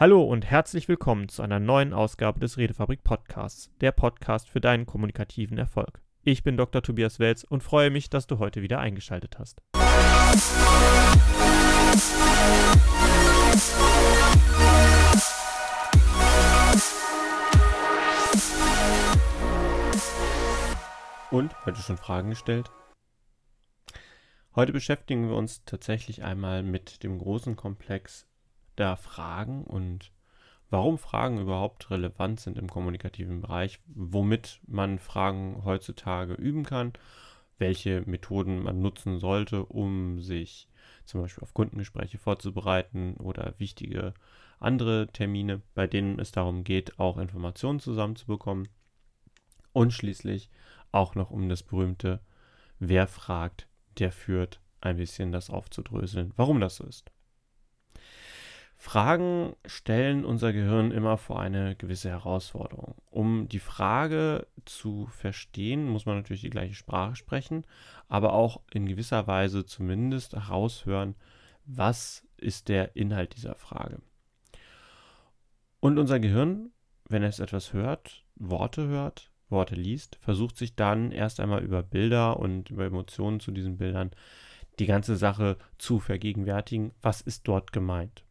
Hallo und herzlich willkommen zu einer neuen Ausgabe des Redefabrik Podcasts, der Podcast für deinen kommunikativen Erfolg. Ich bin Dr. Tobias Welz und freue mich, dass du heute wieder eingeschaltet hast. Und heute schon Fragen gestellt? Heute beschäftigen wir uns tatsächlich einmal mit dem großen Komplex der Fragen und warum Fragen überhaupt relevant sind im kommunikativen Bereich, womit man Fragen heutzutage üben kann, welche Methoden man nutzen sollte, um sich zum Beispiel auf Kundengespräche vorzubereiten oder wichtige andere Termine, bei denen es darum geht, auch Informationen zusammenzubekommen. Und schließlich auch noch um das berühmte Wer fragt, der führt, ein bisschen das aufzudröseln, warum das so ist. Fragen stellen unser Gehirn immer vor eine gewisse Herausforderung. Um die Frage zu verstehen, muss man natürlich die gleiche Sprache sprechen, aber auch in gewisser Weise zumindest heraushören, was ist der Inhalt dieser Frage. Und unser Gehirn, wenn es etwas hört, Worte hört, Worte liest, versucht sich dann erst einmal über Bilder und über Emotionen zu diesen Bildern die ganze Sache zu vergegenwärtigen, was ist dort gemeint.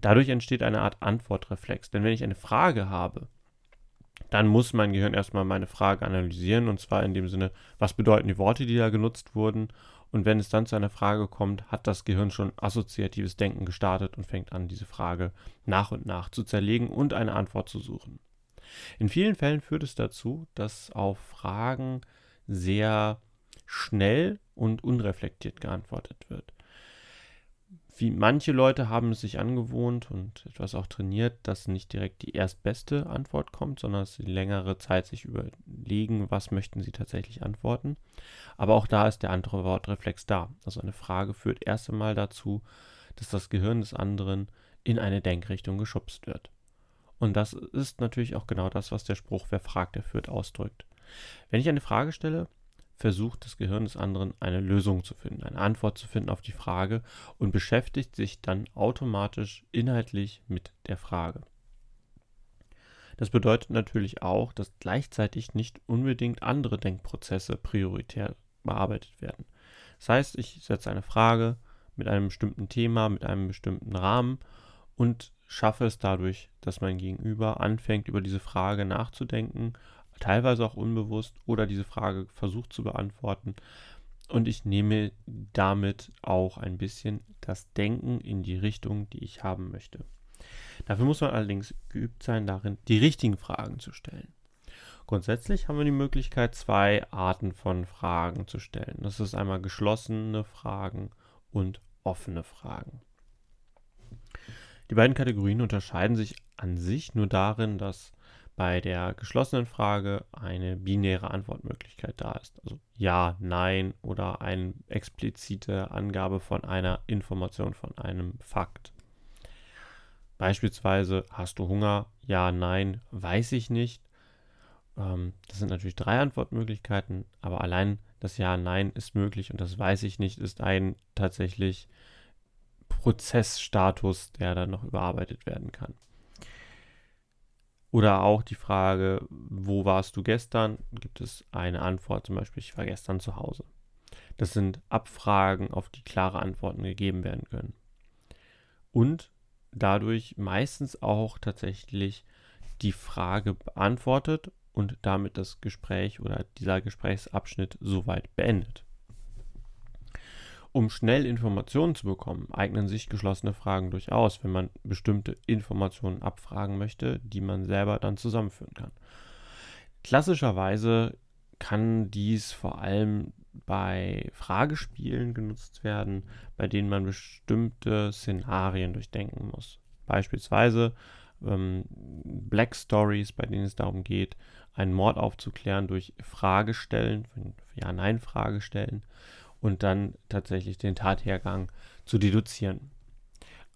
Dadurch entsteht eine Art Antwortreflex. Denn wenn ich eine Frage habe, dann muss mein Gehirn erstmal meine Frage analysieren und zwar in dem Sinne, was bedeuten die Worte, die da genutzt wurden. Und wenn es dann zu einer Frage kommt, hat das Gehirn schon assoziatives Denken gestartet und fängt an, diese Frage nach und nach zu zerlegen und eine Antwort zu suchen. In vielen Fällen führt es dazu, dass auf Fragen sehr schnell und unreflektiert geantwortet wird wie manche Leute haben es sich angewohnt und etwas auch trainiert, dass nicht direkt die erstbeste Antwort kommt, sondern dass sie längere Zeit sich überlegen, was möchten sie tatsächlich antworten. Aber auch da ist der andere Wortreflex da. Also eine Frage führt erst einmal dazu, dass das Gehirn des anderen in eine Denkrichtung geschubst wird. Und das ist natürlich auch genau das, was der Spruch, wer fragt, der führt, ausdrückt. Wenn ich eine Frage stelle, versucht das Gehirn des anderen eine Lösung zu finden, eine Antwort zu finden auf die Frage und beschäftigt sich dann automatisch inhaltlich mit der Frage. Das bedeutet natürlich auch, dass gleichzeitig nicht unbedingt andere Denkprozesse prioritär bearbeitet werden. Das heißt, ich setze eine Frage mit einem bestimmten Thema, mit einem bestimmten Rahmen und schaffe es dadurch, dass mein Gegenüber anfängt, über diese Frage nachzudenken teilweise auch unbewusst oder diese Frage versucht zu beantworten. Und ich nehme damit auch ein bisschen das Denken in die Richtung, die ich haben möchte. Dafür muss man allerdings geübt sein, darin die richtigen Fragen zu stellen. Grundsätzlich haben wir die Möglichkeit, zwei Arten von Fragen zu stellen. Das ist einmal geschlossene Fragen und offene Fragen. Die beiden Kategorien unterscheiden sich an sich nur darin, dass bei der geschlossenen Frage eine binäre Antwortmöglichkeit da ist. Also ja, nein oder eine explizite Angabe von einer Information, von einem Fakt. Beispielsweise, hast du Hunger? Ja, nein, weiß ich nicht. Ähm, das sind natürlich drei Antwortmöglichkeiten, aber allein das Ja, Nein ist möglich und das weiß ich nicht ist ein tatsächlich Prozessstatus, der dann noch überarbeitet werden kann. Oder auch die Frage, wo warst du gestern? Gibt es eine Antwort, zum Beispiel, ich war gestern zu Hause. Das sind Abfragen, auf die klare Antworten gegeben werden können. Und dadurch meistens auch tatsächlich die Frage beantwortet und damit das Gespräch oder dieser Gesprächsabschnitt soweit beendet. Um schnell Informationen zu bekommen, eignen sich geschlossene Fragen durchaus, wenn man bestimmte Informationen abfragen möchte, die man selber dann zusammenführen kann. Klassischerweise kann dies vor allem bei Fragespielen genutzt werden, bei denen man bestimmte Szenarien durchdenken muss. Beispielsweise ähm, Black Stories, bei denen es darum geht, einen Mord aufzuklären durch Fragestellen, Ja-Nein-Fragestellen und dann tatsächlich den Tathergang zu deduzieren.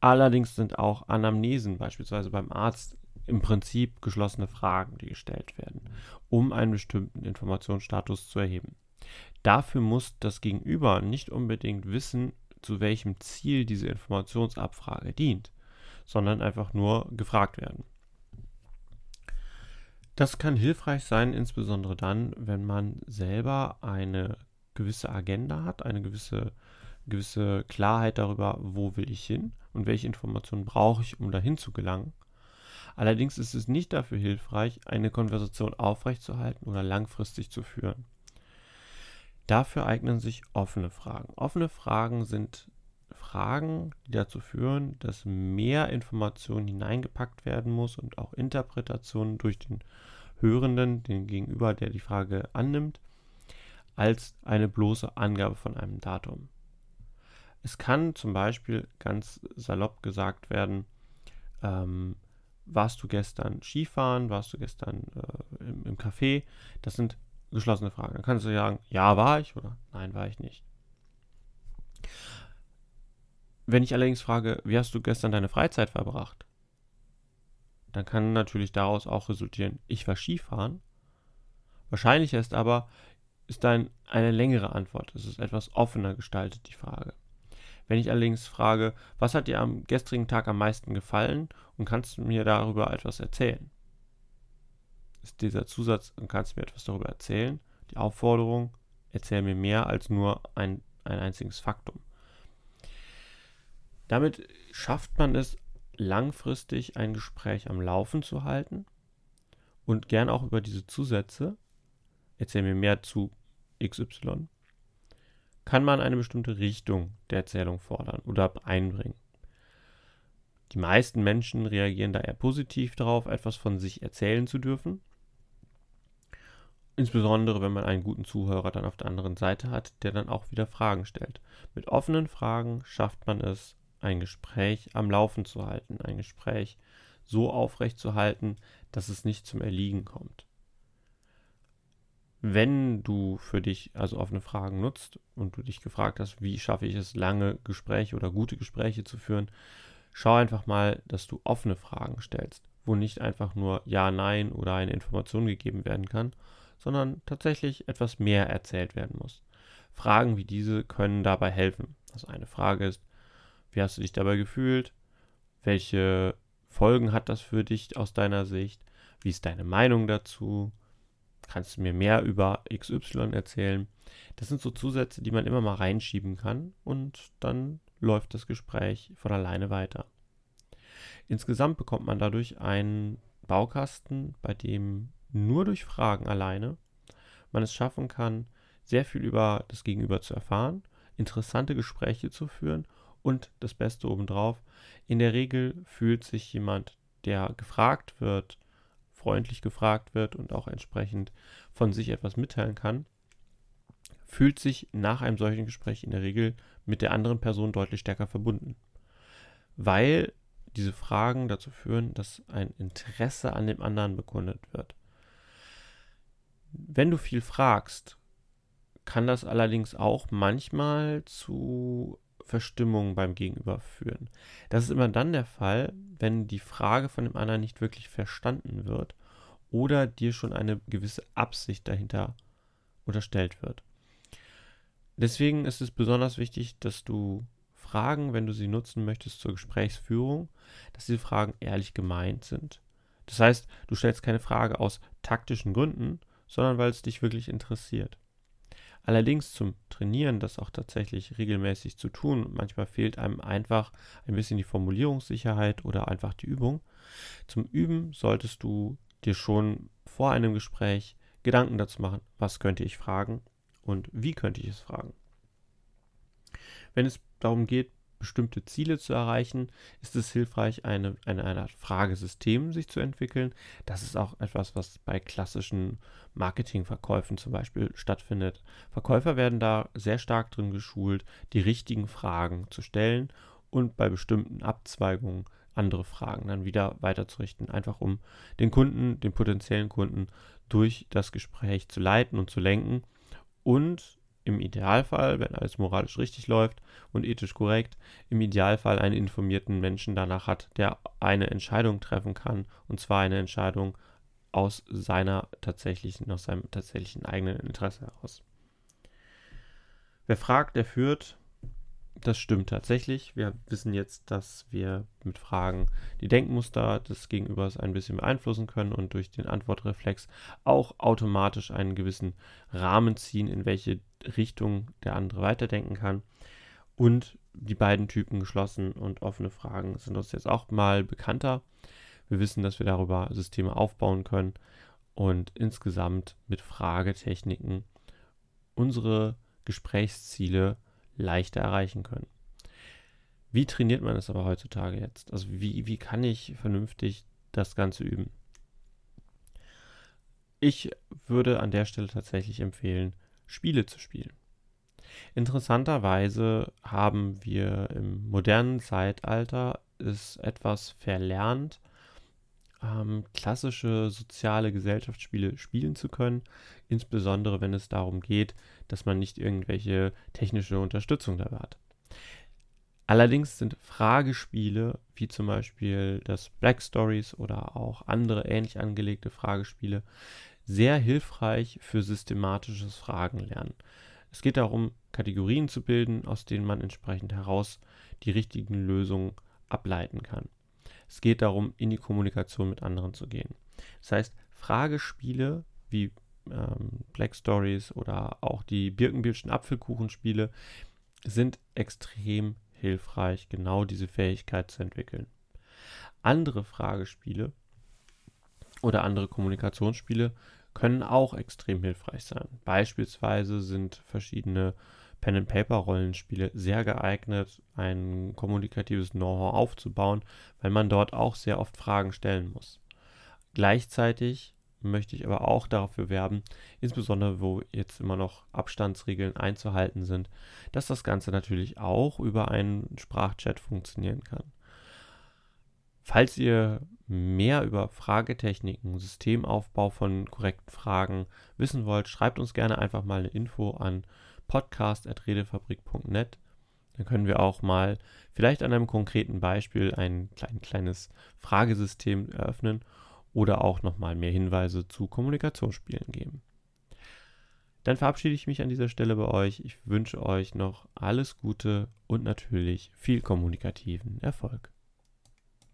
Allerdings sind auch Anamnesen beispielsweise beim Arzt im Prinzip geschlossene Fragen, die gestellt werden, um einen bestimmten Informationsstatus zu erheben. Dafür muss das Gegenüber nicht unbedingt wissen, zu welchem Ziel diese Informationsabfrage dient, sondern einfach nur gefragt werden. Das kann hilfreich sein, insbesondere dann, wenn man selber eine gewisse Agenda hat, eine gewisse, gewisse Klarheit darüber, wo will ich hin und welche Informationen brauche ich, um dahin zu gelangen. Allerdings ist es nicht dafür hilfreich, eine Konversation aufrechtzuerhalten oder langfristig zu führen. Dafür eignen sich offene Fragen. Offene Fragen sind Fragen, die dazu führen, dass mehr Information hineingepackt werden muss und auch Interpretationen durch den Hörenden, den Gegenüber, der die Frage annimmt, als eine bloße Angabe von einem Datum. Es kann zum Beispiel ganz salopp gesagt werden, ähm, warst du gestern Skifahren, warst du gestern äh, im, im Café? Das sind geschlossene Fragen. Dann kannst du sagen, ja, war ich oder nein, war ich nicht. Wenn ich allerdings frage, wie hast du gestern deine Freizeit verbracht? Dann kann natürlich daraus auch resultieren, ich war Skifahren. Wahrscheinlicher ist aber, ist dann eine längere Antwort. Es ist etwas offener gestaltet, die Frage. Wenn ich allerdings frage, was hat dir am gestrigen Tag am meisten gefallen und kannst du mir darüber etwas erzählen? Ist dieser Zusatz, und kannst du mir etwas darüber erzählen? Die Aufforderung, erzähl mir mehr als nur ein, ein einziges Faktum. Damit schafft man es, langfristig ein Gespräch am Laufen zu halten und gern auch über diese Zusätze, erzähl mir mehr zu XY, kann man eine bestimmte Richtung der Erzählung fordern oder einbringen. Die meisten Menschen reagieren da eher positiv darauf, etwas von sich erzählen zu dürfen. Insbesondere, wenn man einen guten Zuhörer dann auf der anderen Seite hat, der dann auch wieder Fragen stellt. Mit offenen Fragen schafft man es, ein Gespräch am Laufen zu halten, ein Gespräch so aufrecht zu halten, dass es nicht zum Erliegen kommt wenn du für dich also offene Fragen nutzt und du dich gefragt hast, wie schaffe ich es, lange Gespräche oder gute Gespräche zu führen, schau einfach mal, dass du offene Fragen stellst, wo nicht einfach nur Ja, Nein oder eine Information gegeben werden kann, sondern tatsächlich etwas mehr erzählt werden muss. Fragen wie diese können dabei helfen. Also eine Frage ist, wie hast du dich dabei gefühlt? Welche Folgen hat das für dich aus deiner Sicht? Wie ist deine Meinung dazu? Kannst du mir mehr über XY erzählen? Das sind so Zusätze, die man immer mal reinschieben kann und dann läuft das Gespräch von alleine weiter. Insgesamt bekommt man dadurch einen Baukasten, bei dem nur durch Fragen alleine man es schaffen kann, sehr viel über das Gegenüber zu erfahren, interessante Gespräche zu führen und das Beste obendrauf, in der Regel fühlt sich jemand, der gefragt wird, freundlich gefragt wird und auch entsprechend von sich etwas mitteilen kann, fühlt sich nach einem solchen Gespräch in der Regel mit der anderen Person deutlich stärker verbunden. Weil diese Fragen dazu führen, dass ein Interesse an dem anderen bekundet wird. Wenn du viel fragst, kann das allerdings auch manchmal zu Verstimmung beim Gegenüber führen. Das ist immer dann der Fall, wenn die Frage von dem anderen nicht wirklich verstanden wird oder dir schon eine gewisse Absicht dahinter unterstellt wird. Deswegen ist es besonders wichtig, dass du Fragen, wenn du sie nutzen möchtest zur Gesprächsführung, dass diese Fragen ehrlich gemeint sind. Das heißt, du stellst keine Frage aus taktischen Gründen, sondern weil es dich wirklich interessiert. Allerdings zum Trainieren, das auch tatsächlich regelmäßig zu tun, manchmal fehlt einem einfach ein bisschen die Formulierungssicherheit oder einfach die Übung. Zum Üben solltest du dir schon vor einem Gespräch Gedanken dazu machen, was könnte ich fragen und wie könnte ich es fragen. Wenn es darum geht, bestimmte Ziele zu erreichen, ist es hilfreich, eine, eine, eine Art Fragesystem sich zu entwickeln. Das ist auch etwas, was bei klassischen Marketingverkäufen zum Beispiel stattfindet. Verkäufer werden da sehr stark drin geschult, die richtigen Fragen zu stellen und bei bestimmten Abzweigungen andere Fragen dann wieder weiterzurichten, einfach um den Kunden, den potenziellen Kunden durch das Gespräch zu leiten und zu lenken und im Idealfall, wenn alles moralisch richtig läuft und ethisch korrekt, im Idealfall einen informierten Menschen danach hat, der eine Entscheidung treffen kann, und zwar eine Entscheidung aus seiner tatsächlichen, aus seinem tatsächlichen eigenen Interesse heraus. Wer fragt, der führt. Das stimmt tatsächlich. Wir wissen jetzt, dass wir mit Fragen die Denkmuster des Gegenübers ein bisschen beeinflussen können und durch den Antwortreflex auch automatisch einen gewissen Rahmen ziehen, in welche Richtung der andere weiterdenken kann. Und die beiden Typen geschlossen und offene Fragen sind uns jetzt auch mal bekannter. Wir wissen, dass wir darüber Systeme aufbauen können und insgesamt mit Fragetechniken unsere Gesprächsziele leichter erreichen können. Wie trainiert man das aber heutzutage jetzt? Also wie, wie kann ich vernünftig das Ganze üben? Ich würde an der Stelle tatsächlich empfehlen, Spiele zu spielen. Interessanterweise haben wir im modernen Zeitalter es etwas verlernt, ähm, klassische soziale Gesellschaftsspiele spielen zu können, insbesondere wenn es darum geht, dass man nicht irgendwelche technische Unterstützung dabei hat. Allerdings sind Fragespiele, wie zum Beispiel das Black Stories oder auch andere ähnlich angelegte Fragespiele, sehr hilfreich für systematisches Fragenlernen. Es geht darum, Kategorien zu bilden, aus denen man entsprechend heraus die richtigen Lösungen ableiten kann. Es geht darum, in die Kommunikation mit anderen zu gehen. Das heißt, Fragespiele wie ähm, Black Stories oder auch die Birkenbildschen Apfelkuchenspiele sind extrem hilfreich, genau diese Fähigkeit zu entwickeln. Andere Fragespiele oder andere Kommunikationsspiele können auch extrem hilfreich sein. Beispielsweise sind verschiedene Pen-and-Paper-Rollenspiele sehr geeignet, ein kommunikatives Know-how aufzubauen, weil man dort auch sehr oft Fragen stellen muss. Gleichzeitig möchte ich aber auch dafür werben, insbesondere wo jetzt immer noch Abstandsregeln einzuhalten sind, dass das Ganze natürlich auch über einen Sprachchat funktionieren kann. Falls ihr mehr über Fragetechniken, Systemaufbau von korrekten Fragen wissen wollt, schreibt uns gerne einfach mal eine Info an podcast.redefabrik.net. Dann können wir auch mal vielleicht an einem konkreten Beispiel ein klein, kleines Fragesystem eröffnen oder auch nochmal mehr Hinweise zu Kommunikationsspielen geben. Dann verabschiede ich mich an dieser Stelle bei euch. Ich wünsche euch noch alles Gute und natürlich viel kommunikativen Erfolg.